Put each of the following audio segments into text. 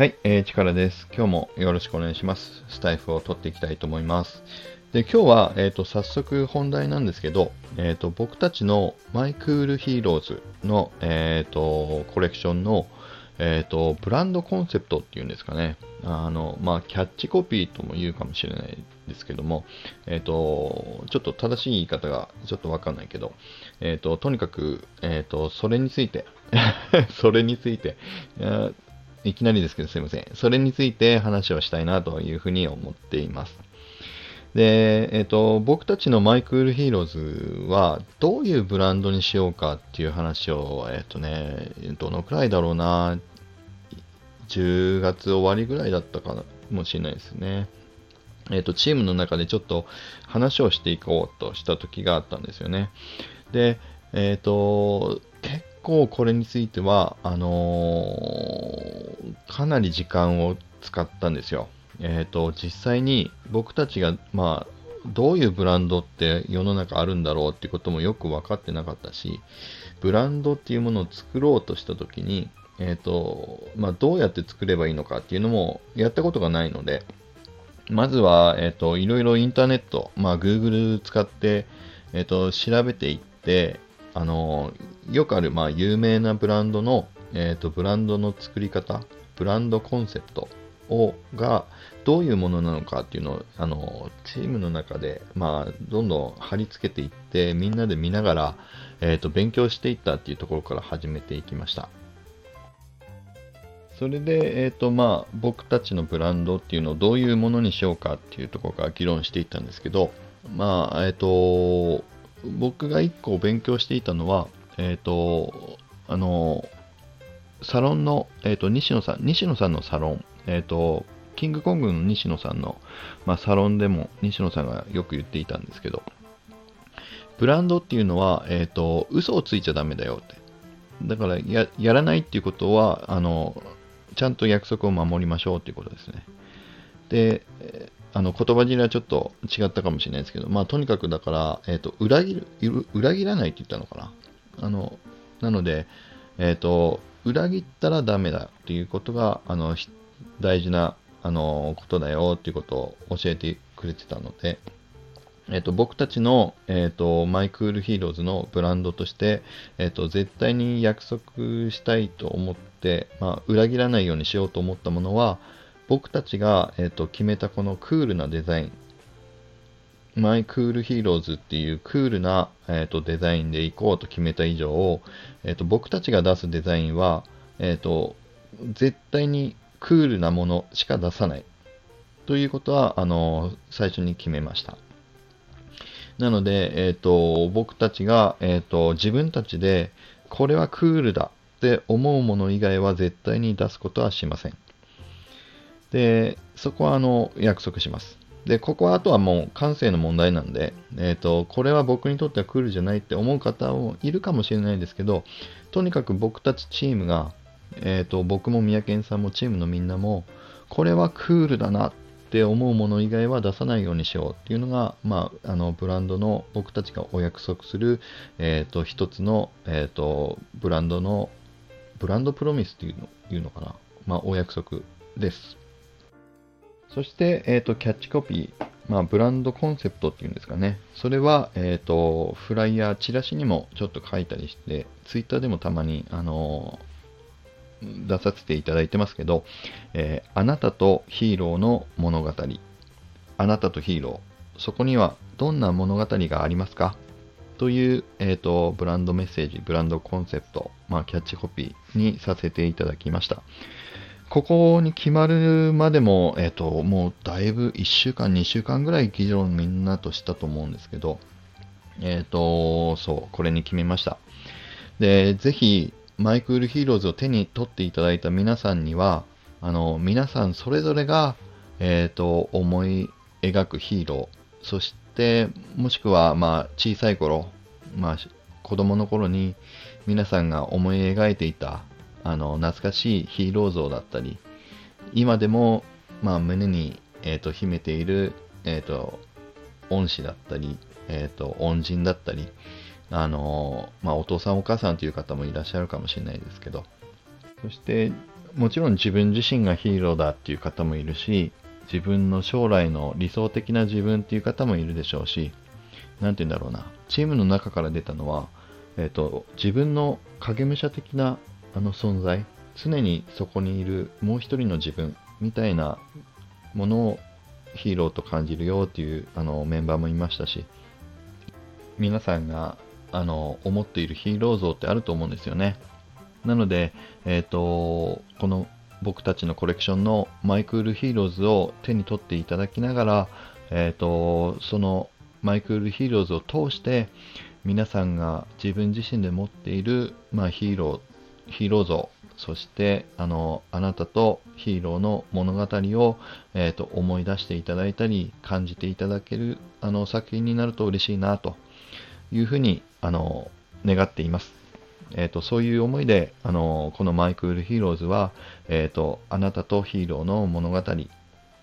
はい、えー、力です。今日もよろしくお願いします。スタエフを取っていきたいと思います。で、今日は、えっ、と、早速本題なんですけど、えっ、と、僕たちの My Cool HEROES の、えっ、と、コレクションの、えっ、と、ブランドコンセプトっていうんですかね。あの、まあ、キャッチコピーとも言うかもしれないですけども、えっ、と、ちょっと正しい言い方がちょっとわかんないけど、えっ、と、とにかく、えっ、と、それについて、それについて、いきなりですけどすいません。それについて話をしたいなというふうに思っています。で、えっ、と、僕たちの My Cool HEROES はどういうブランドにしようかっていう話を、えっ、とね、どのくらいだろうな、10月終わりぐらいだったかもしれないですね。えっ、と、チームの中でちょっと話をしていこうとした時があったんですよね。で、えっ、と、結構これについては、あのかなり時間を使ったんですよ。えっ、と、実際に僕たちが、まあ、どういうブランドって世の中あるんだろうっていうこともよく分かってなかったし、ブランドっていうものを作ろうとしたときに、えっ、と、まあ、どうやって作ればいいのかっていうのもやったことがないので、まずは、えっ、と、いろいろインターネット、まあ、Google 使って、えっ、と、調べていって、あの、よくある、まあ、有名なブランドの、えっ、と、ブランドの作り方、ブランドコンセプトを、が、どういうものなのかっていうのを、あの、チームの中で、まあ、どんどん貼り付けていって、みんなで見ながら、えっ、と、勉強していったっていうところから始めていきました。それで、えっ、と、まあ、僕たちのブランドっていうのをどういうものにしようかっていうところから議論していったんですけど、まあ、えっ、と、僕が一個勉強していたのは、えっ、と、あの、サロンの、えっ、と、西野さん、西野さんのサロン、えっ、と、キングコングの西野さんの、まあ、サロンでも西野さんがよく言っていたんですけど、ブランドっていうのは、えっ、と、嘘をついちゃダメだよって。だからや、やらないっていうことは、あの、ちゃんと約束を守りましょうっていうことですね。で、あの言葉尻はちょっと違ったかもしれないですけど、まあ、とにかくだから、えっ、と、裏切る、裏切らないって言ったのかな。あの、なので、えっ、と、裏切ったらダメだっていうことが、あの、大事な、あの、ことだよっていうことを教えてくれてたので、えっと、僕たちの、えっと、 My Cool HEROES のブランドとして、えっと、絶対に約束したいと思って、まあ、裏切らないようにしようと思ったものは、僕たちが、えっと、決めたこのクールなデザイン、 My Cool HEROES っていうクールな、えっと、デザインでいこうと決めた以上、えっと、僕たちが出すデザインは、えっと、絶対にクールなものしか出さない。ということは、あの、最初に決めました。なので、えっ、と、僕たちが、えっ、と、自分たちで、これはクールだって思うもの以外は絶対に出すことはしません。で、そこは、あの、約束します。で、ここはあとはもう感性の問題なんで、えっ、と、これは僕にとってはクールじゃないって思う方もいるかもしれないですけど、とにかく僕たちチームが、えっ、と、僕も三宅さんもチームのみんなも、これはクールだなって思うもの以外は出さないようにしようっていうのが、まあ、あのブランドの僕たちがお約束する、えー、と一つの、えー、とブランドのブランドプロミスっていうのいうのかな、まあ、お約束です。そして、えー、とキャッチコピー、まあ、ブランドコンセプトっていうんですかねそれは、えー、とフライヤーチラシにもちょっと書いたりしてツイッターでもたまにあの出させていただいてますけど、えあなたとヒーローの物語。あなたとヒーロー。そこにはどんな物語がありますか？という、えーと、ブランドメッセージ、ブランドコンセプト、まあ、キャッチコピーにさせていただきました。ここに決まるまでも、えっ、と、もうだいぶ1週間、2週間ぐらい議論みんなとしたと思うんですけど、えっ、と、そう、これに決めました。で、ぜひ、 My Cool HEROES を手に取っていただいた皆さんには、あの、皆さんそれぞれが、えっ、と、思い描くヒーロー、そして、もしくは、まあ、小さい頃、まあ、子供の頃に皆さんが思い描いていた、あの、懐かしいヒーロー像だったり、今でも、まあ、胸に、えっ、と、秘めている、えっ、と、恩師だったり、えっ、と、恩人だったり、あの、まあ、お父さんお母さんという方もいらっしゃるかもしれないですけど、そして、もちろん自分自身がヒーローだっていう方もいるし、自分の将来の理想的な自分っていう方もいるでしょうし、なんて言うんだろうな、チームの中から出たのは、えっ、と、自分の影武者的なあの存在、常にそこにいるもう一人の自分みたいなものをヒーローと感じるよっていうあのメンバーもいましたし、皆さんがあの思っているヒーロー像ってあると思うんですよね。なので、えっ、と、この僕たちのコレクションの My Cool HEROES を手に取っていただきながら、えっ、と、その My Cool HEROES を通して皆さんが自分自身で持っている、まあ、ヒーロー、ヒーロー像、そしてあのあなたとヒーローの物語を、えーと、思い出していただいたり感じていただけるあの作品になると嬉しいなというふうにあの願っています。えーと、そういう思いであのこの My Cool HEROES は、えーと、あなたとヒーローの物語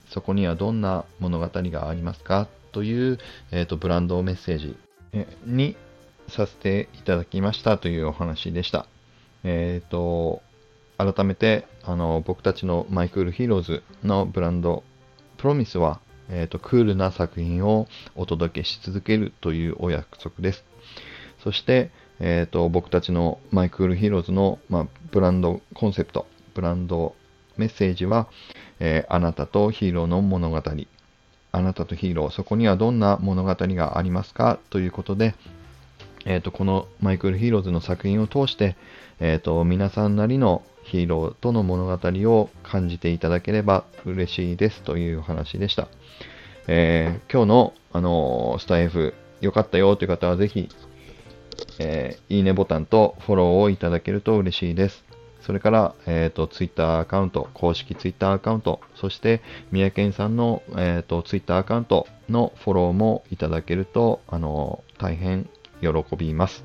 そこにはどんな物語がありますか？という、えーと、ブランドメッセージにさせていただきましたというお話でした。えっ、ー、と、改めてあの僕たちの My Cool HEROES のブランドプロミスは、えーと、クールな作品をお届けし続けるというお約束です。そして、えーと、僕たちの My Cool HEROES の、まあ、ブランドコンセプト、ブランドメッセージは、え、あなたとヒーローの物語、あなたとヒーロー、そこにはどんな物語がありますか？ということで、えーと、この My Cool HEROES の作品を通して、えーと皆さんなりのヒーローとの物語を感じていただければ嬉しいですというお話でした。えー、今日の、あのー、スタイフ良かったよという方はぜひ、え、いいねボタンとフォローをいただけると嬉しいです。それから、えっ、ー、と、ツイッターアカウント、公式ツイッターアカウント、そして、三宅さんの、えっ、ー、と、ツイッターアカウントのフォローもいただけると、あの、大変喜びます。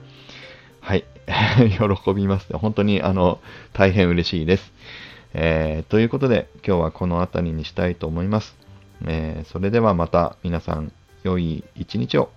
はい。喜びます。本当に、あの、大変嬉しいです。えー、ということで、今日はこの辺りにしたいと思います。えー、それではまた皆さん、良い一日を。